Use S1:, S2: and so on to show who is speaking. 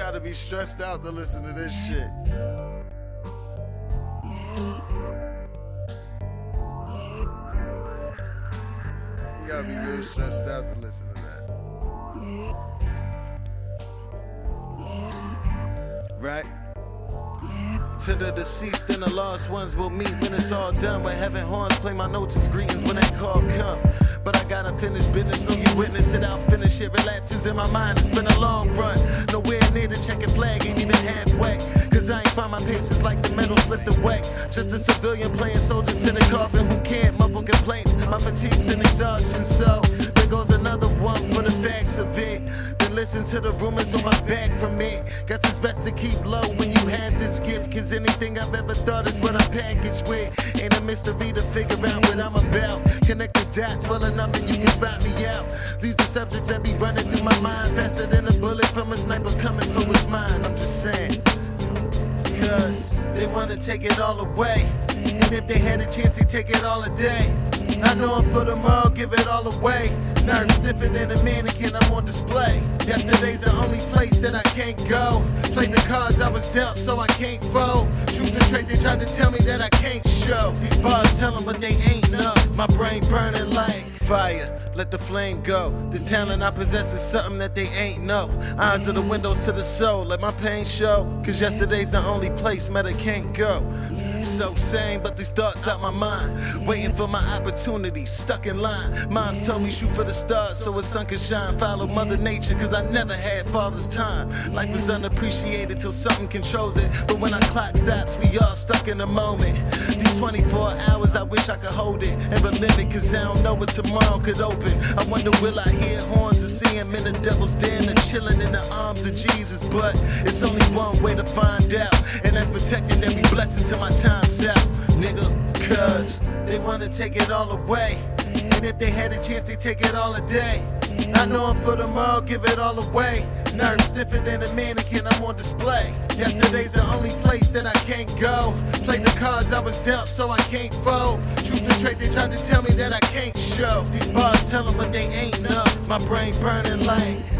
S1: gotta be stressed out to listen to this shit. You gotta be real stressed out to listen to that. Right? To the deceased and the lost ones will meet when it's all done. When heaven horns play my notes as greetings when that call come. But I got unfinished business, no you witness it. I'll finish it. Relapses in my mind, it's been a long run. Nowhere near the checking flag, ain't even halfway. Cause I ain't find my patience like the metal slipped away. Just a civilian playing soldier to the coffin who can't muffle complaints. My fatigue's and exhaustion, so there goes another one for the listen to the rumors on my back from it. Guess it's best to keep low when you have this gift. Cause anything I've ever thought is what I package with. Ain't a mystery to figure out what I'm about. Connect the dots well enough and you can spot me out. These the subjects that be running through my mind. Faster than a bullet from a sniper coming for what's mine. I'm just saying. Cause they wanna take it all away. And if they had a chance, they take it all a day. I know I'm for tomorrow, give it all away. Nerves stiffer than a mannequin, I'm on display. Yesterday's the only place that I can't go. Play the cards I was dealt, so I can't fold. Choose a trait, they tried to tell me that I can't show. These bars tell them, but they ain't know. My brain burning like fire. Let the flame go. This talent I possess is something that they ain't know. Eyes are the windows to the soul. Let my pain show. Cause yesterday's the only place Meda can't go. So sane, but these thoughts out my mind. Waiting for my opportunity, stuck in line. Moms told me shoot for the stars so the sun can shine. Follow Mother Nature, cause I never had father's time. Life is unappreciated till something controls it. But when our clock stops, we all stuck in a moment. These 24 hours, I wish I could hold it and relive it, cause I don't know what tomorrow could open. I wonder, will I hear horns or see him in the devil's den or chilling in the arms of Jesus? But it's only one way to find out, and that's protecting every blessing till my time's out, nigga. Cause they wanna take it all away. And if they had a chance, they take it all a day. I know I'm for tomorrow, give it all away. Nerves stiffer than a mannequin, I'm on display. Yesterday's the only place that I can't go. Play the cards I was dealt, so I can't fold. Choose a trait, they tried to tell me that I can't show. These bars tell them, but they ain't know. My brain burning like.